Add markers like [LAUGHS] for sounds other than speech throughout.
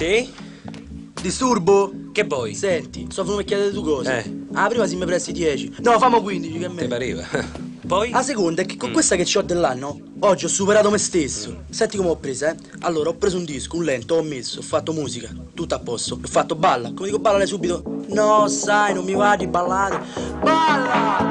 Sì? Disturbo? Che vuoi? Senti, sto a chiedere due cose. Eh. Ah, prima si mi presti 10. No, famo 15, che Ti me. pareva? [LAUGHS] Poi? La seconda è che con Mm. questa che ho dell'anno, oggi ho superato me stesso. Senti come ho preso, eh? Allora, ho preso un disco, un lento, ho messo, ho fatto musica, tutto a posto. Ho fatto balla. Come dico ballare subito? No, sai, non mi va di ballare. Balla!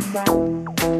Bye.